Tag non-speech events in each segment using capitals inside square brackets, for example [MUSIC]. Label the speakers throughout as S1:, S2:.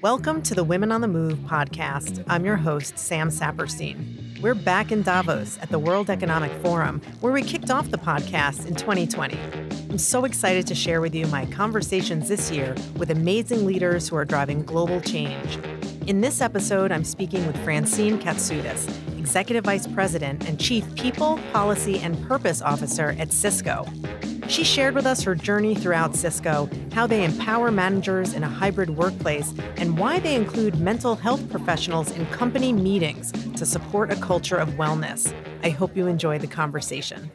S1: Welcome to the Women on the Move podcast. I'm your host, Sam Saperstein. We're back in Davos at the World Economic Forum, where we kicked off the podcast in 2020. I'm so excited to share with you my conversations this year with amazing leaders who are driving global change. In this episode, I'm speaking with Francine Katsoudas, Executive Vice President and Chief People, Policy, and Purpose Officer at Cisco. She shared with us her journey throughout Cisco, how they empower managers in a hybrid workplace, and why they include mental health professionals in company meetings to support a culture of wellness. I hope you enjoy the conversation.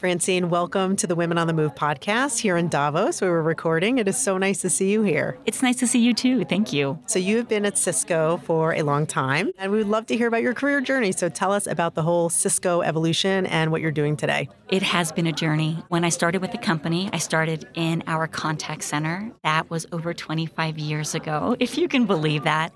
S1: Francine, welcome to the Women on the Move podcast here in Davos, where we're recording. It is so nice to see you here.
S2: It's nice to see you too. Thank you.
S1: So, you have been at Cisco for a long time, and we would love to hear about your career journey. So, tell us about the whole Cisco evolution and what you're doing today.
S2: It has been a journey. When I started with the company, I started in our contact center. That was over 25 years ago, [LAUGHS] if you can believe that.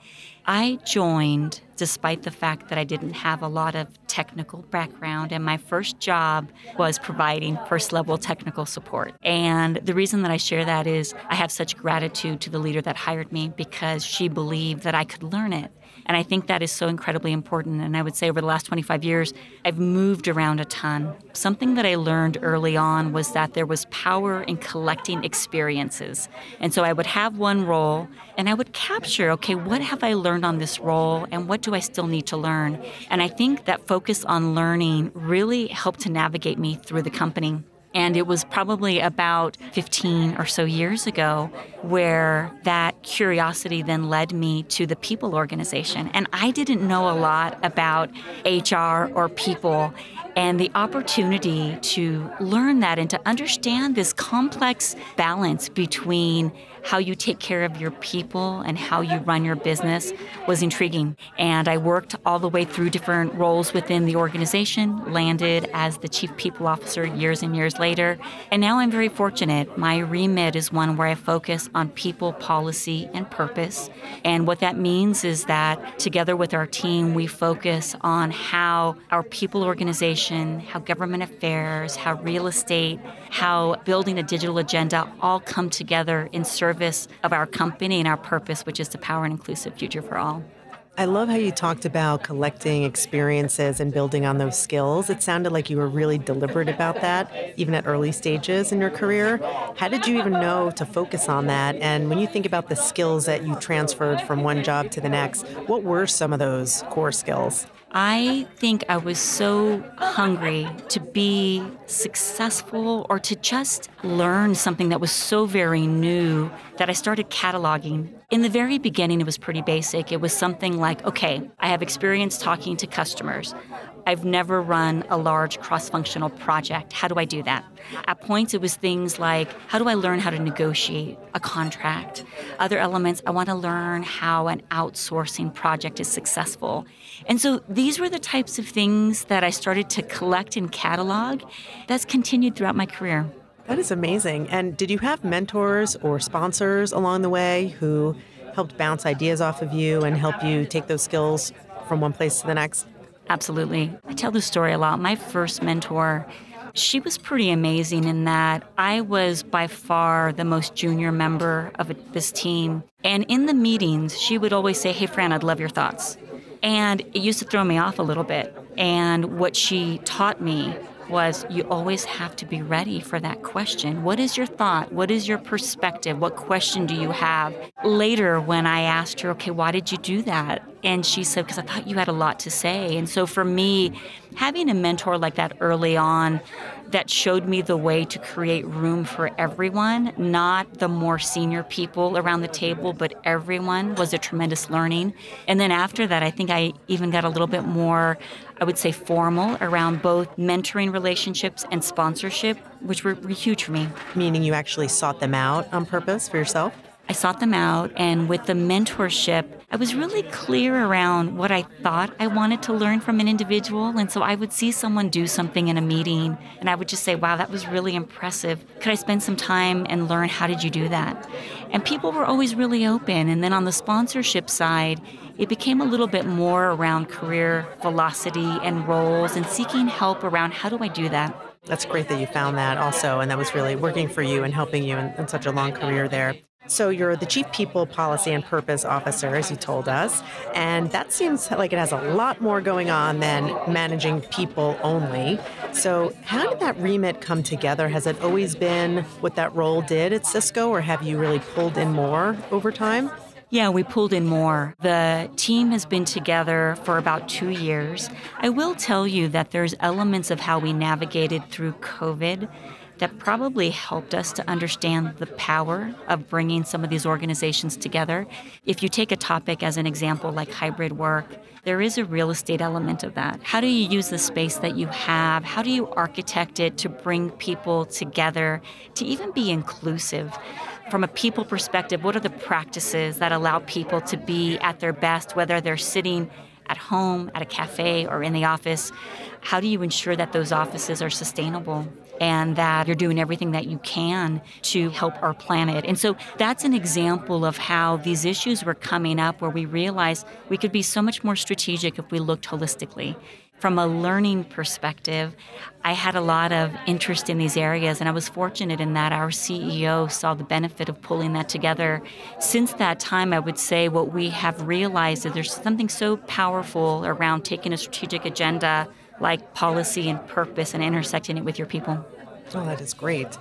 S2: I joined despite the fact that I didn't have a lot of technical background, and my first job was providing first level technical support. And the reason that I share that is I have such gratitude to the leader that hired me because she believed that I could learn it. And I think that is so incredibly important. And I would say over the last 25 years, I've moved around a ton. Something that I learned early on was that there was power in collecting experiences. And so I would have one role and I would capture, okay, what have I learned on this role and what do I still need to learn? And I think that focus on learning really helped to navigate me through the company. And it was probably about 15 or so years ago where that curiosity then led me to the people organization. And I didn't know a lot about HR or people. And the opportunity to learn that and to understand this complex balance between how you take care of your people and how you run your business was intriguing. And I worked all the way through different roles within the organization, landed as the chief people officer years and years later. And now I'm very fortunate. My remit is one where I focus on people, policy, and purpose. And what that means is that together with our team, we focus on how our people organization, how government affairs, how real estate, how building a digital agenda all come together in service of our company and our purpose, which is to power an inclusive future for all.
S1: I love how you talked about collecting experiences and building on those skills. It sounded like you were really deliberate about that, even at early stages in your career. How did you even know to focus on that? And when you think about the skills that you transferred from one job to the next, what were some of those core skills?
S2: I think I was so hungry to be successful or to just learn something that was so very new that I started cataloging. In the very beginning, it was pretty basic. It was something like, okay, I have experience talking to customers. I've never run a large cross functional project. How do I do that? At points, it was things like how do I learn how to negotiate a contract? Other elements, I want to learn how an outsourcing project is successful. And so these were the types of things that I started to collect and catalog that's continued throughout my career.
S1: That is amazing. And did you have mentors or sponsors along the way who helped bounce ideas off of you and help you take those skills from one place to the next?
S2: Absolutely. I tell this story a lot. My first mentor, she was pretty amazing in that I was by far the most junior member of this team. And in the meetings, she would always say, Hey, Fran, I'd love your thoughts. And it used to throw me off a little bit. And what she taught me was you always have to be ready for that question. What is your thought? What is your perspective? What question do you have? Later, when I asked her, okay, why did you do that? And she said, because I thought you had a lot to say. And so for me, having a mentor like that early on that showed me the way to create room for everyone, not the more senior people around the table, but everyone was a tremendous learning. And then after that, I think I even got a little bit more, I would say, formal around both mentoring relationships and sponsorship, which were, were huge for me.
S1: Meaning you actually sought them out on purpose for yourself?
S2: I sought them out, and with the mentorship, I was really clear around what I thought I wanted to learn from an individual. And so I would see someone do something in a meeting, and I would just say, Wow, that was really impressive. Could I spend some time and learn how did you do that? And people were always really open. And then on the sponsorship side, it became a little bit more around career velocity and roles and seeking help around how do I do that?
S1: That's great that you found that also, and that was really working for you and helping you in, in such a long career there. So you're the chief people policy and purpose officer, as you told us, and that seems like it has a lot more going on than managing people only. So how did that remit come together? Has it always been what that role did at Cisco, or have you really pulled in more over time?
S2: Yeah, we pulled in more. The team has been together for about two years. I will tell you that there's elements of how we navigated through COVID that probably helped us to understand the power of bringing some of these organizations together. If you take a topic as an example like hybrid work, there is a real estate element of that. How do you use the space that you have? How do you architect it to bring people together, to even be inclusive? From a people perspective, what are the practices that allow people to be at their best, whether they're sitting at home, at a cafe, or in the office? How do you ensure that those offices are sustainable? And that you're doing everything that you can to help our planet. And so that's an example of how these issues were coming up where we realized we could be so much more strategic if we looked holistically. From a learning perspective, I had a lot of interest in these areas, and I was fortunate in that our CEO saw the benefit of pulling that together. Since that time, I would say what we have realized is there's something so powerful around taking a strategic agenda like policy and purpose and intersecting it with your people.
S1: Oh, that is great.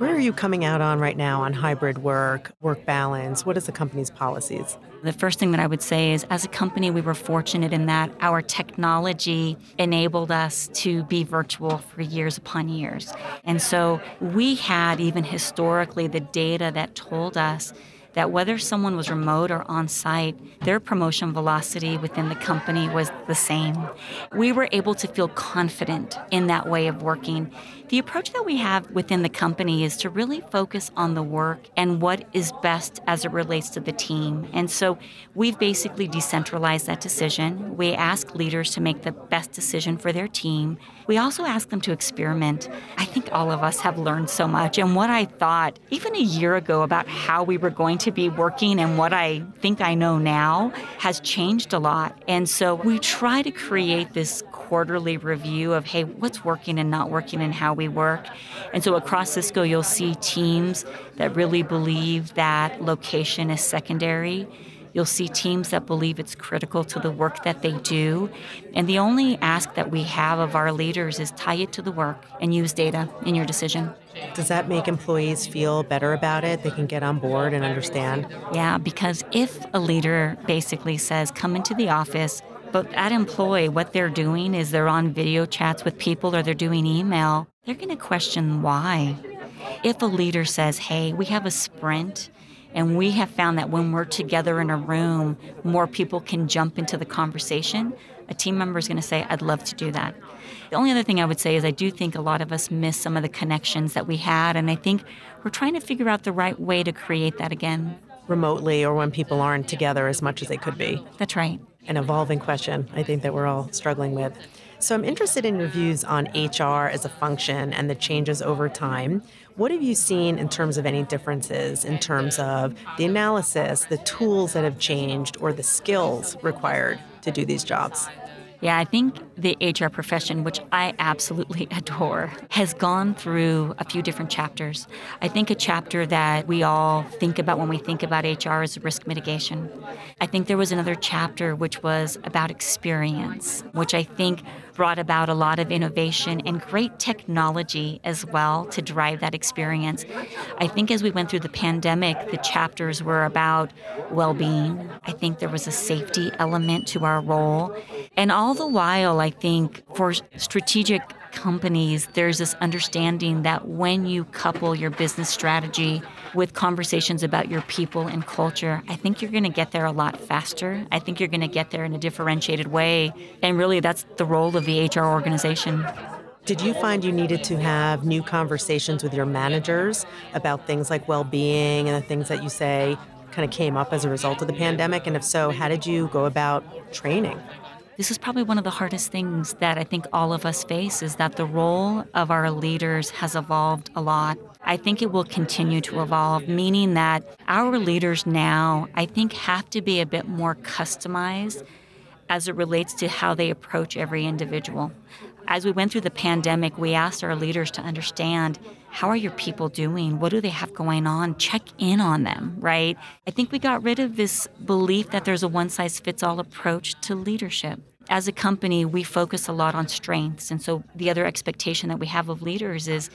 S1: Where are you coming out on right now on hybrid work, work balance? What is the company's policies?
S2: The first thing that I would say is as a company, we were fortunate in that our technology enabled us to be virtual for years upon years. And so we had even historically the data that told us that whether someone was remote or on site, their promotion velocity within the company was the same. We were able to feel confident in that way of working. The approach that we have within the company is to really focus on the work and what is best as it relates to the team. And so we've basically decentralized that decision. We ask leaders to make the best decision for their team. We also ask them to experiment. I think all of us have learned so much. And what I thought even a year ago about how we were going to be working and what I think I know now has changed a lot. And so we try to create this quarterly review of, hey, what's working and not working and how we work. And so across Cisco, you'll see teams that really believe that location is secondary. You'll see teams that believe it's critical to the work that they do. And the only ask that we have of our leaders is tie it to the work and use data in your decision.
S1: Does that make employees feel better about it? They can get on board and understand?
S2: Yeah, because if a leader basically says, come into the office, but at Employ, what they're doing is they're on video chats with people or they're doing email. They're going to question why. If a leader says, hey, we have a sprint, and we have found that when we're together in a room, more people can jump into the conversation, a team member is going to say, I'd love to do that. The only other thing I would say is I do think a lot of us miss some of the connections that we had, and I think we're trying to figure out the right way to create that again.
S1: Remotely or when people aren't together as much as they could be.
S2: That's right
S1: an evolving question, I think, that we're all struggling with. So I'm interested in your views on HR as a function and the changes over time. What have you seen in terms of any differences in terms of the analysis, the tools that have changed, or the skills required to do these jobs?
S2: Yeah, I think the HR profession, which I absolutely [LAUGHS] adore, has gone through a few different chapters. I think a chapter that we all think about when we think about HR is risk mitigation. I think there was another chapter which was about experience, which I think brought about a lot of innovation and great technology as well to drive that experience. I think as we went through the pandemic, the chapters were about well being. I think there was a safety element to our role. And all the while, I think for strategic companies, there's this understanding that when you couple your business strategy with conversations about your people and culture, I think you're going to get there a lot faster. I think you're going to get there in a differentiated way. And really, that's the role of the HR organization.
S1: Did you find you needed to have new conversations with your managers about things like well being and the things that you say kind of came up as a result of the pandemic? And if so, how did you go about training?
S2: This is probably one of the hardest things that I think all of us face is that the role of our leaders has evolved a lot. I think it will continue to evolve, meaning that our leaders now, I think, have to be a bit more customized as it relates to how they approach every individual. as we went through the pandemic, we asked our leaders to understand how are your people doing? What do they have going on? Check in on them, right? I think we got rid of this belief that there's a one size fits all approach to leadership. As a company, we focus a lot on strengths. And so the other expectation that we have of leaders is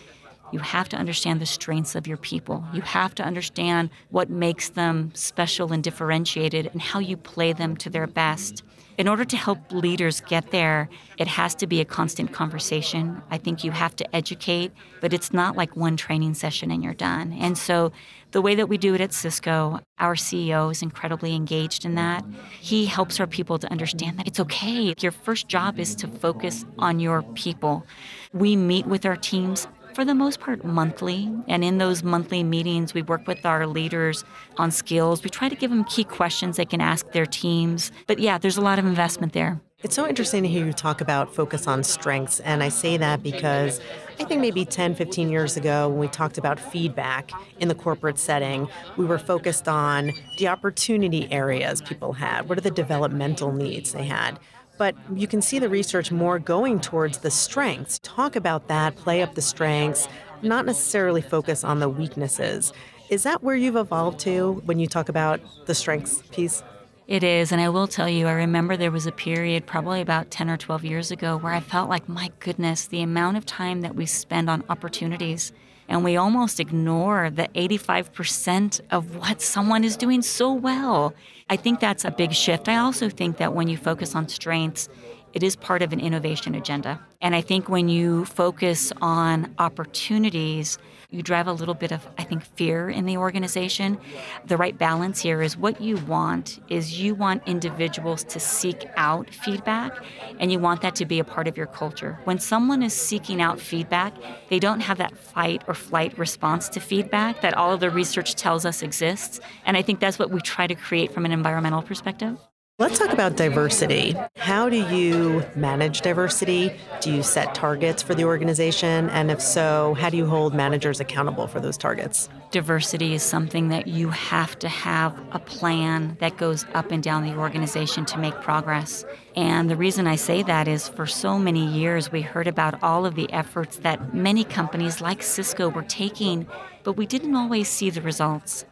S2: you have to understand the strengths of your people. You have to understand what makes them special and differentiated and how you play them to their best in order to help leaders get there, it has to be a constant conversation. I think you have to educate, but it's not like one training session and you're done. And so, the way that we do it at Cisco, our CEO is incredibly engaged in that. He helps our people to understand that it's okay. Your first job is to focus on your people. We meet with our teams for the most part monthly. And in those monthly meetings, we work with our leaders on skills. We try to give them key questions they can ask their teams. But yeah, there's a lot of investment there.
S1: It's so interesting to hear you talk about focus on strengths. And I say that because I think maybe 10, 15 years ago, when we talked about feedback in the corporate setting, we were focused on the opportunity areas people had. What are the developmental needs they had? but you can see the research more going towards the strengths. Talk about that, play up the strengths, not necessarily focus on the weaknesses. Is that where you've evolved to when you talk about the strengths piece?
S2: It is. And I will tell you, I remember there was a period, probably about 10 or 12 years ago, where I felt like, my goodness, the amount of time that we spend on opportunities. And we almost ignore the 85% of what someone is doing so well. I think that's a big shift. I also think that when you focus on strengths, it is part of an innovation agenda. And I think when you focus on opportunities, you drive a little bit of, I think, fear in the organization. The right balance here is what you want is you want individuals to seek out feedback and you want that to be a part of your culture. When someone is seeking out feedback, they don't have that fight or flight response to feedback that all of the research tells us exists. And I think that's what we try to create from an environmental perspective.
S1: Let's talk about diversity. How do you manage diversity? Do you set targets for the organization? And if so, how do you hold managers accountable for those targets?
S2: Diversity is something that you have to have a plan that goes up and down the organization to make progress. And the reason I say that is for so many years we heard about all of the efforts that many companies like Cisco were taking, but we didn't always see the results.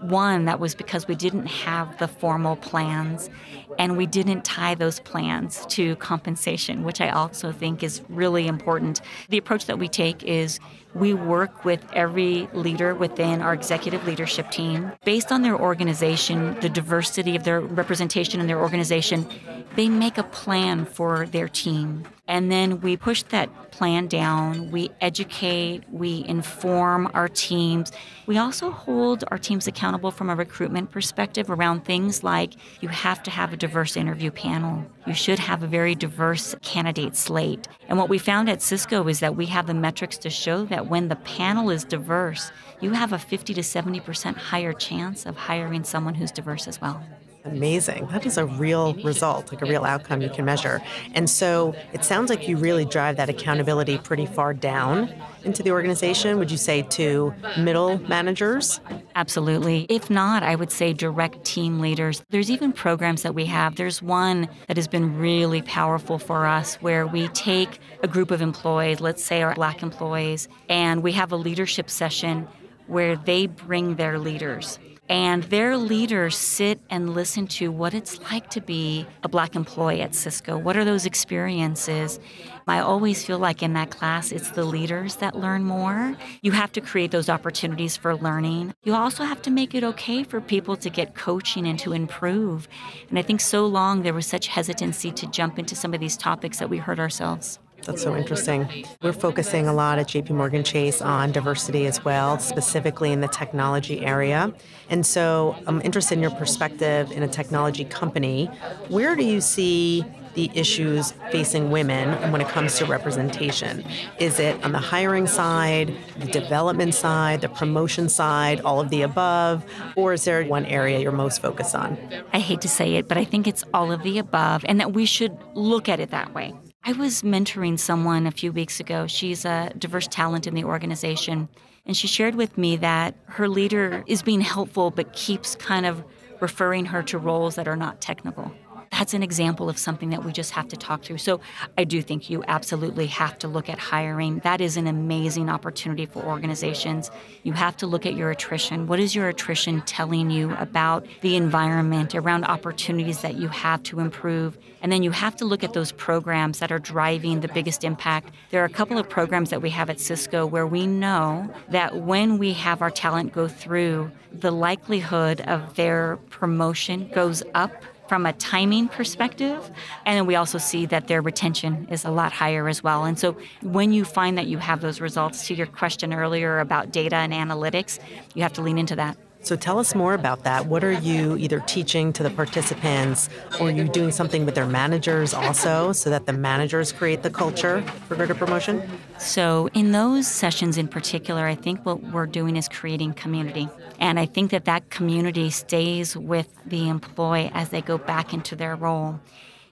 S2: One, that was because we didn't have the formal plans and we didn't tie those plans to compensation, which I also think is really important. The approach that we take is we work with every leader within our executive leadership team based on their organization, the diversity of their representation in their organization. They make a plan for their team. And then we push that plan down, we educate, we inform our teams. We also hold our teams accountable from a recruitment perspective around things like you have to have a diverse interview panel. You should have a very diverse candidate slate. And what we found at Cisco is that we have the metrics to show that when the panel is diverse, you have a 50 to 70% higher chance of hiring someone who's diverse as well.
S1: Amazing. That is a real result, like a real outcome you can measure. And so it sounds like you really drive that accountability pretty far down into the organization. Would you say to middle managers?
S2: Absolutely. If not, I would say direct team leaders. There's even programs that we have. There's one that has been really powerful for us where we take a group of employees, let's say our black employees, and we have a leadership session where they bring their leaders and their leaders sit and listen to what it's like to be a black employee at Cisco. What are those experiences? I always feel like in that class, it's the leaders that learn more. You have to create those opportunities for learning. You also have to make it okay for people to get coaching and to improve. And I think so long there was such hesitancy to jump into some of these topics that we hurt ourselves.
S1: That's so interesting. We're focusing a lot at JP Morgan Chase on diversity as well, specifically in the technology area. And so I'm interested in your perspective in a technology company. Where do you see the issues facing women when it comes to representation? Is it on the hiring side, the development side, the promotion side, all of the above? Or is there one area you're most focused on?
S2: I hate to say it, but I think it's all of the above, and that we should look at it that way. I was mentoring someone a few weeks ago. She's a diverse talent in the organization. And she shared with me that her leader is being helpful, but keeps kind of referring her to roles that are not technical that's an example of something that we just have to talk through. So I do think you absolutely have to look at hiring. That is an amazing opportunity for organizations. You have to look at your attrition. What is your attrition telling you about the environment, around opportunities that you have to improve? And then you have to look at those programs that are driving the biggest impact. There are a couple of programs that we have at Cisco where we know that when we have our talent go through, the likelihood of their promotion goes up from a timing perspective. And we also see that their retention is a lot higher as well. And so when you find that you have those results, to your question earlier about data and analytics, you have to lean into that.
S1: So tell us more about that. What are you either teaching to the participants or are you doing something with their managers also so that the managers create the culture for greater promotion?
S2: So, in those sessions in particular, I think what we're doing is creating community. And I think that that community stays with the employee as they go back into their role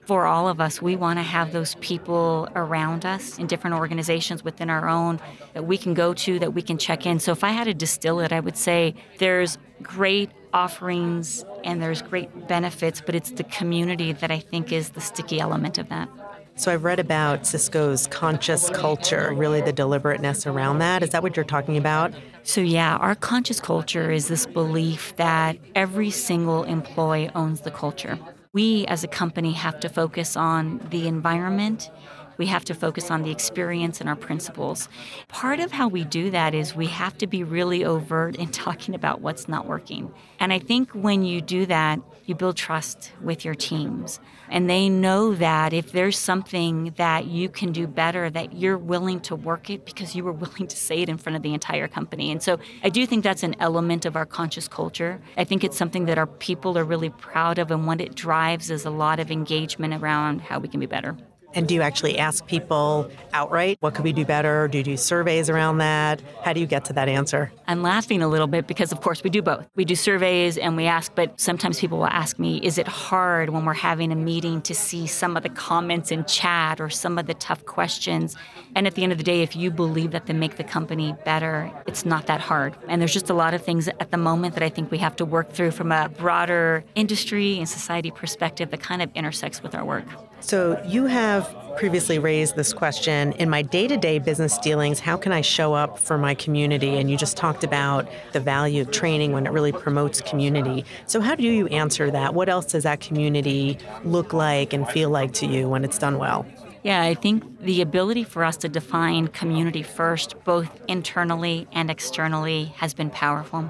S2: for all of us, we want to have those people around us in different organizations within our own that we can go to, that we can check in. So if I had to distill it, I would say there's great offerings and there's great benefits, but it's the community that I think is the sticky element of that.
S1: So I've read about Cisco's conscious culture, really the deliberateness around that. Is that what you're talking about?
S2: So, yeah, our conscious culture is this belief that every single employee owns the culture we as a company have to focus on the environment. We have to focus on the experience and our principles. Part of how we do that is we have to be really overt in [LAUGHS] talking about what's not working. And I think when you do that, you build trust with your teams. And they know that if there's something that you can do better, that you're willing to work it because you were willing to say it in front of the entire company. And so I do think that's an element of our conscious culture. I think it's something that our people are really proud of, and what it drives is a lot of engagement around how we can be better.
S1: And do you actually ask people outright, what could we do better? Do you do surveys around that? How do you get to that answer?
S2: I'm laughing a little bit because, of course, we do both. We do surveys and we ask, but sometimes people will ask me, is it hard when we're having a meeting to see some of the comments in chat or some of the tough questions? And at the end of the day, if you believe that they make the company better, it's not that hard. And there's just a lot of things at the moment that I think we have to work through from a broader industry and society perspective that kind of intersects with our work.
S1: So, you have previously raised this question in my day to day business dealings, how can I show up for my community? And you just talked about the value of training when it really promotes community. So, how do you answer that? What else does that community look like and feel like to you when it's done well?
S2: Yeah, I think the ability for us to define community first, both internally and externally, has been powerful.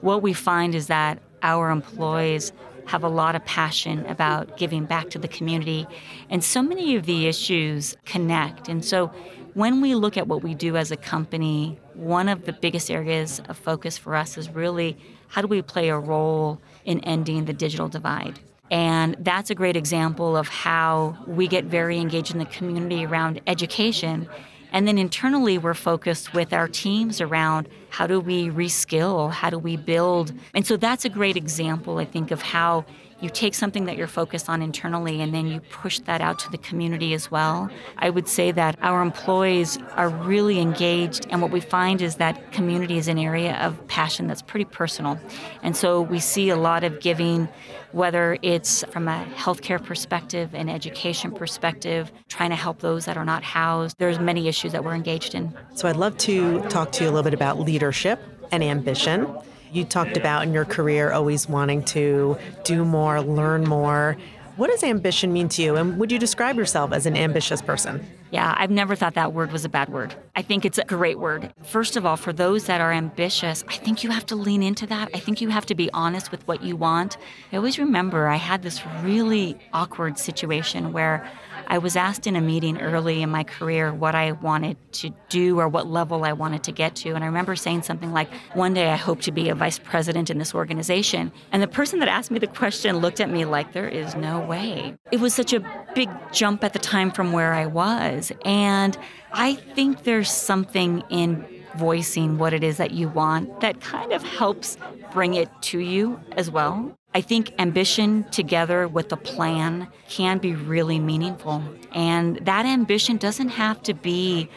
S2: What we find is that our employees have a lot of passion about giving back to the community. And so many of the issues connect. And so when we look at what we do as a company, one of the biggest areas of focus for us is really how do we play a role in ending the digital divide? And that's a great example of how we get very engaged in the community around education and then internally, we're focused with our teams around how do we reskill, how do we build. And so that's a great example, I think, of how you take something that you're focused on internally and then you push that out to the community as well. I would say that our employees are really engaged, and what we find is that community is an area of passion that's pretty personal. And so we see a lot of giving, whether it's from a healthcare perspective, an education perspective, trying to help those that are not housed. There's many issues that we're engaged in.
S1: So I'd love to talk to you a little bit about leadership and ambition. You talked about in your career always wanting to do more, learn more. What does ambition mean to you? And would you describe yourself as an ambitious person?
S2: Yeah, I've never thought that word was a bad word. I think it's a great word. First of all, for those that are ambitious, I think you have to lean into that. I think you have to be honest with what you want. I always remember I had this really awkward situation where I was asked in a meeting early in my career what I wanted to do or what level I wanted to get to. And I remember saying something like, One day I hope to be a vice president in this organization. And the person that asked me the question looked at me like, There is no way. It was such a big jump at the time from where I was. And I think there's something in voicing what it is that you want that kind of helps bring it to you as well. I think ambition together with a plan can be really meaningful. And that ambition doesn't have to be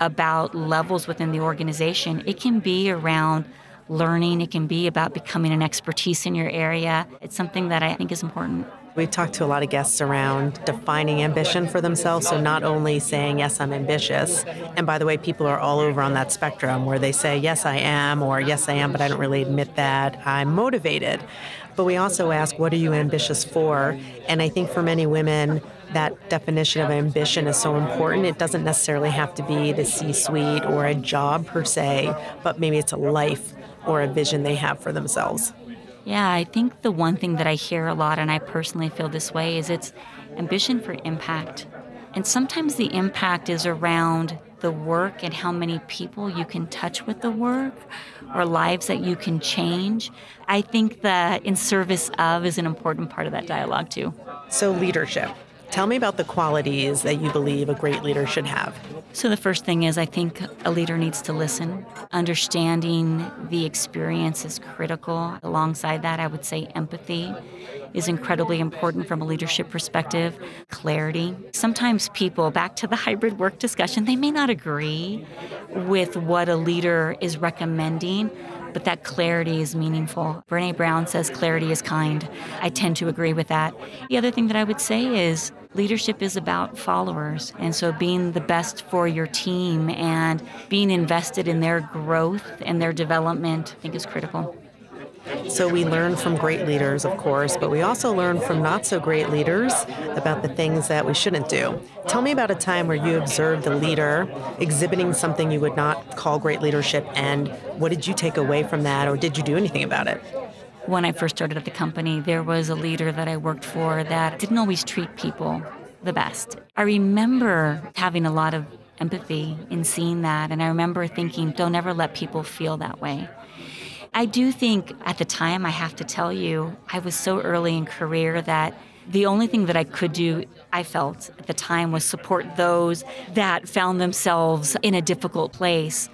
S2: about levels within the organization, it can be around learning, it can be about becoming an expertise in your area. It's something that I think is important.
S1: We've talked to a lot of guests around defining ambition for themselves. So, not only saying, Yes, I'm ambitious. And by the way, people are all over on that spectrum where they say, Yes, I am, or Yes, I am, but I don't really admit that. I'm motivated. But we also ask, What are you ambitious for? And I think for many women, that definition of ambition is so important. It doesn't necessarily have to be the C suite or a job per se, but maybe it's a life or a vision they have for themselves.
S2: Yeah, I think the one thing that I hear a lot, and I personally feel this way, is it's ambition for impact. And sometimes the impact is around the work and how many people you can touch with the work or lives that you can change. I think that in service of is an important part of that dialogue too.
S1: So, leadership. Tell me about the qualities that you believe a great leader should have.
S2: So, the first thing is I think a leader needs to listen. Understanding the experience is critical. Alongside that, I would say empathy is incredibly important from a leadership perspective. Clarity. Sometimes people, back to the hybrid work discussion, they may not agree with what a leader is recommending, but that clarity is meaningful. Brene Brown says clarity is kind. I tend to agree with that. The other thing that I would say is leadership is about followers. And so being the best for your team and being invested in their growth and their development, I think is critical.
S1: So we learn from great leaders, of course, but we also learn from not so great leaders about the things that we shouldn't do. Tell me about a time where you observed a leader exhibiting something you would not call great leadership, and what did you take away from that, or did you do anything about it?
S2: When I first started at the company, there was a leader that I worked for that didn't always treat people the best. I remember having a lot of empathy in seeing that, and I remember thinking, don't ever let people feel that way. I do think at the time, I have to tell you, I was so early in career that the only thing that I could do, I felt at the time, was support those that found themselves in a difficult place.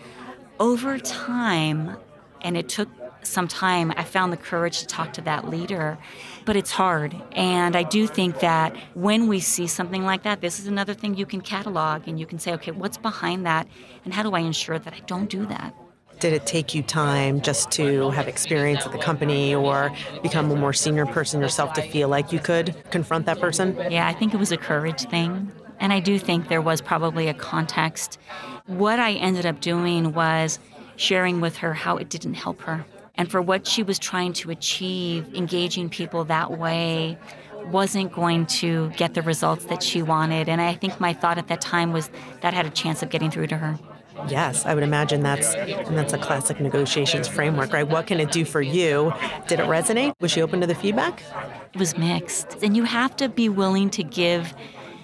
S2: Over time, and it took some time, I found the courage to talk to that leader, but it's hard. And I do think that when we see something like that, this is another thing you can catalog and you can say, okay, what's behind that? And how do I ensure that I don't do that?
S1: did it take you time just to have experience at the company or become a more senior person yourself to feel like you could confront that person?
S2: Yeah, I think it was a courage thing. And I do think there was probably a context. What I ended up doing was sharing with her how it didn't help her. And for what she was trying to achieve, engaging people that way wasn't going to get the results that she wanted. And I think my thought at that time was that had a chance of getting through to her.
S1: Yes, I would imagine that's and that's a classic negotiations framework, right? What can it do for you? Did it resonate? Was she open to the feedback?
S2: It was mixed. And you have to be willing to give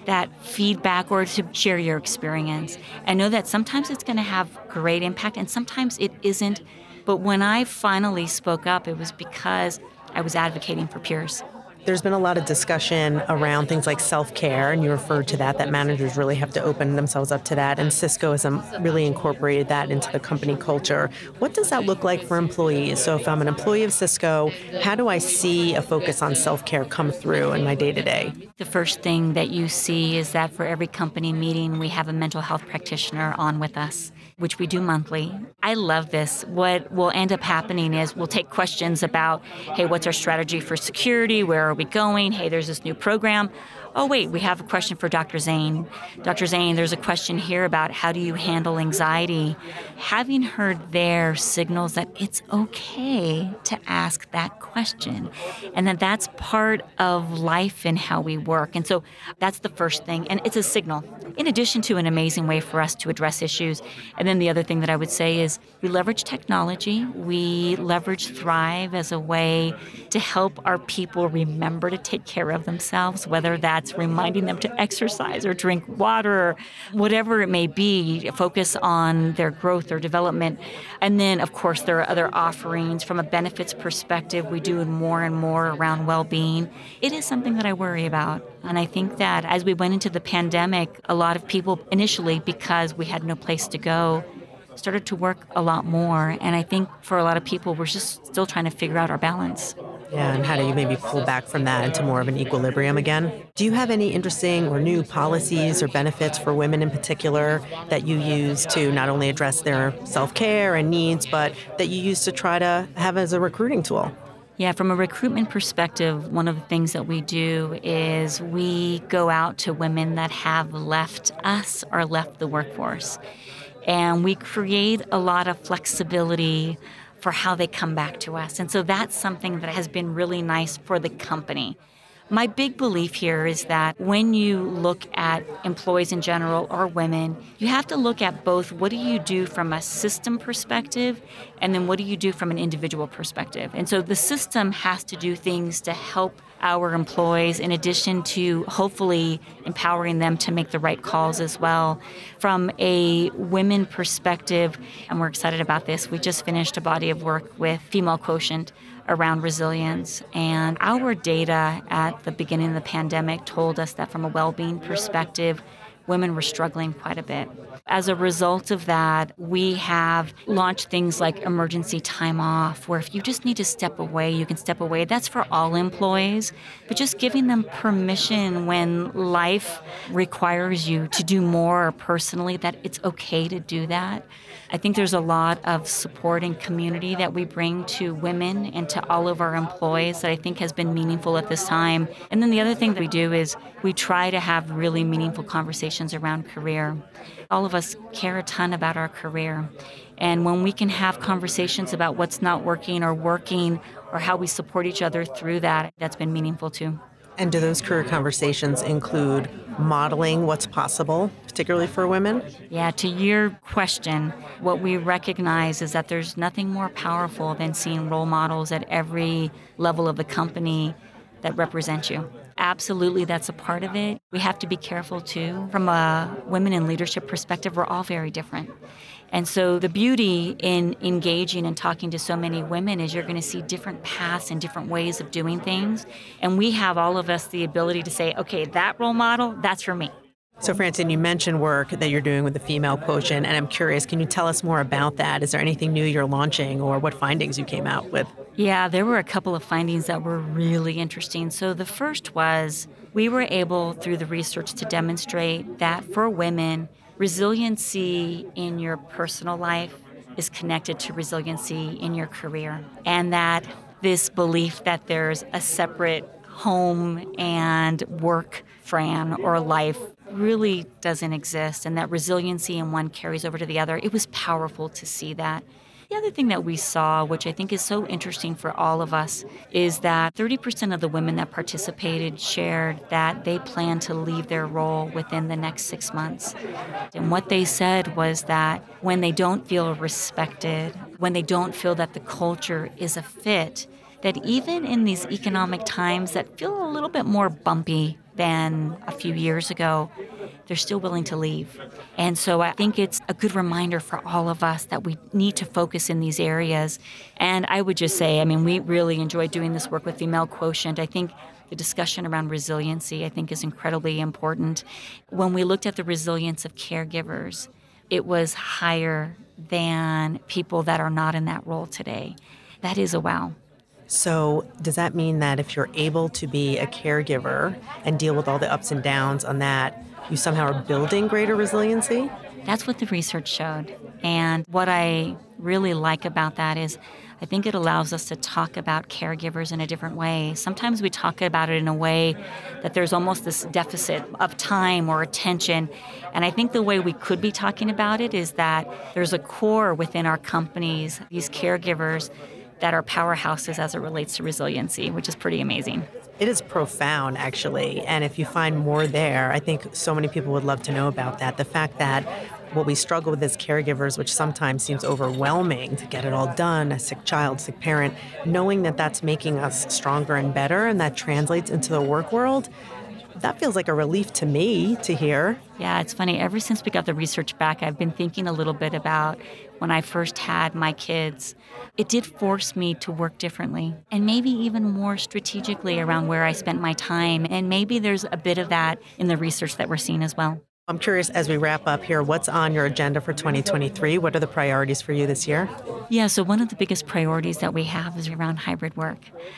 S2: that feedback or to share your experience and know that sometimes it's going to have great impact and sometimes it isn't. But when I finally spoke up, it was because I was advocating for peers.
S1: There's been a lot of discussion around things like self care, and you referred to that, that managers really have to open themselves up to that. And Cisco has um, really incorporated that into the company culture. What does that look like for employees? So, if I'm an employee of Cisco, how do I see a focus on self care come through in my day to day?
S2: The first thing that you see is that for every company meeting, we have a mental health practitioner on with us which we do monthly. I love this. What will end up happening is we'll take questions about, hey, what's our strategy for security? Where are we going? Hey, there's this new program oh, wait, we have a question for Dr. Zane. Dr. Zane, there's a question here about how do you handle anxiety. Having heard there signals that it's okay to ask that question and that that's part of life and how we work. And so that's the first thing. And it's a signal, in addition to an amazing way for us to address issues. And then the other thing that I would say is we leverage technology, we leverage Thrive as a way to help our people remember to take care of themselves, whether that's that's reminding them to exercise or drink water, or whatever it may be, focus on their growth or development. And then, of course, there are other offerings from a benefits perspective. We do more and more around well being. It is something that I worry about. And I think that as we went into the pandemic, a lot of people initially, because we had no place to go, started to work a lot more. And I think for a lot of people, we're just still trying to figure out our balance.
S1: Yeah, and how do you maybe pull back from that into more of an equilibrium again? Do you have any interesting or new policies or benefits for women in particular that you use to not only address their self care and needs, but that you use to try to have as a recruiting tool?
S2: Yeah, from a recruitment perspective, one of the things that we do is we go out to women that have left us or left the workforce. And we create a lot of flexibility for how they come back to us. And so that's something that has been really nice for the company. My big belief here is that when you look at employees in general or women, you have to look at both what do you do from a system perspective and then what do you do from an individual perspective. And so the system has to do things to help our employees in addition to hopefully empowering them to make the right calls as well. From a women perspective, and we're excited about this, we just finished a body of work with Female Quotient around resilience. And our data at the beginning of the pandemic told us that from a well being perspective, women were struggling quite a bit. As a result of that, we have launched things like emergency time off, where if you just need to step away, you can step away. That's for all employees, but just giving them permission when life requires you to do more personally, that it's okay to do that. I think there's a lot of support and community that we bring to women and to all of our employees that I think has been meaningful at this time. And then the other thing that we do is we try to have really meaningful conversations around career. All of us care a ton about our career. And when we can have conversations about what's not working or working or how we support each other through that, that's been meaningful too.
S1: And do those career conversations include modeling what's possible, particularly for women?
S2: Yeah, to your question, what we recognize is that there's nothing more powerful than seeing role models at every level of the company that represent you. Absolutely, that's a part of it. We have to be careful too. From a women in leadership perspective, we're all very different. And so the beauty in engaging and talking to so many women is you're going to see different paths and different ways of doing things. And we have all of us the ability to say, okay, that role model, that's for me.
S1: So, Francine, you mentioned work that you're doing with the female quotient, and I'm curious, can you tell us more about that? Is there anything new you're launching or what findings you came out with?
S2: Yeah, there were a couple of findings that were really interesting. So, the first was we were able, through the research, to demonstrate that for women, resiliency in your personal life is connected to resiliency in your career. And that this belief that there's a separate home and work Fran or life really doesn't exist and that resiliency in one carries over to the other. It was powerful to see that. The other thing that we saw, which I think is so interesting for all of us, is that 30% of the women that participated shared that they plan to leave their role within the next six months. And what they said was that when they don't feel respected, when they don't feel that the culture is a fit, that even in these economic times that feel a little bit more bumpy than a few years ago, they're still willing to leave. And so I think it's a good reminder for all of us that we need to focus in these areas. And I would just say, I mean, we really enjoy doing this work with Female Quotient. I think the discussion around resiliency, I think, is incredibly important. When we looked at the resilience of caregivers, it was higher than people that are not in that role today. That is a wow.
S1: So, does that mean that if you're able to be a caregiver and deal with all the ups and downs on that, you somehow are building greater resiliency?
S2: That's what the research showed. And what I really like about that is I think it allows us to talk about caregivers in a different way. Sometimes we talk about it in a way that there's almost this deficit of time or attention. And I think the way we could be talking about it is that there's a core within our companies, these caregivers that are powerhouses as it relates to resiliency, which is pretty amazing.
S1: It is profound, actually. And if you find more there, I think so many people would love to know about that. The fact that what we struggle with as caregivers, which sometimes seems overwhelming to get it all done, a sick child, sick parent, knowing that that's making us stronger and better and that translates into the work world, that feels like a relief to me to hear.
S2: Yeah, it's funny. Ever since we got the research back, I've been thinking a little bit about when I first had my kids. It did force me to work differently and maybe even more strategically around where I spent my time. And maybe there's a bit of that in the research that we're seeing as well.
S1: I'm curious as we wrap up here, what's on your agenda for 2023? What are the priorities for you this year?
S2: Yeah, so one of the biggest priorities that we have is around hybrid work.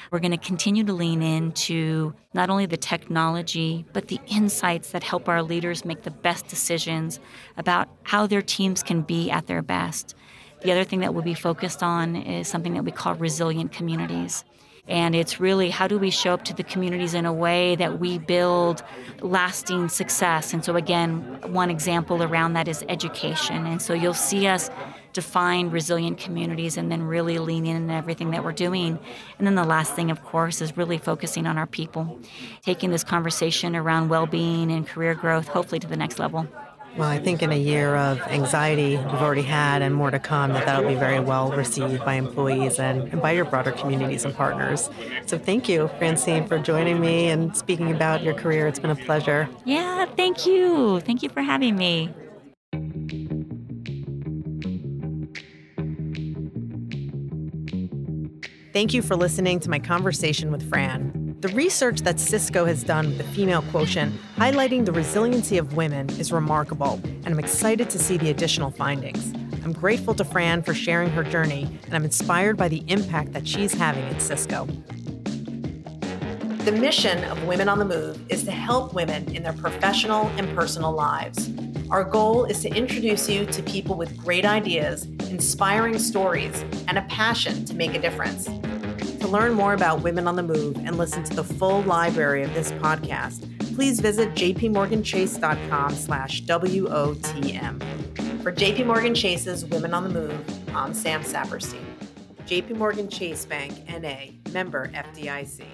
S2: We're going to continue to lean into not only the technology, but the insights that help our leaders make the best decisions about how their teams can be at their best. The other thing that we'll be focused on is something that we call resilient communities. And it's really how do we show up to the communities in a way that we build lasting success. And so, again, one example around that is education. And so you'll see us define resilient communities and then really lean in in everything that we're doing. And then the last thing, of course, is really focusing on our people, taking this conversation around well being and career growth, hopefully, to the next level.
S1: Well, I think in a year of anxiety we've already had and more to come, that that'll be very well received by employees and, and by your broader communities and partners. So thank you, Francine, for joining me and speaking about your career. It's been a pleasure.
S2: Yeah, thank you. Thank you for having me.
S1: Thank you for listening to my conversation with Fran. The research that Cisco has done with the female quotient, highlighting the resiliency of women, is remarkable, and I'm excited to see the additional findings. I'm grateful to Fran for sharing her journey, and I'm inspired by the impact that she's having at Cisco. The mission of Women on the Move is to help women in their professional and personal lives. Our goal is to introduce you to people with great ideas, inspiring stories, and a passion to make a difference. To learn more about Women on the Move and listen to the full library of this podcast, please visit jpmorganchase.com slash WOTM. For JP Morgan Chase's Women on the Move, I'm Sam Saperstein. JP Morgan Chase Bank, N.A., member FDIC.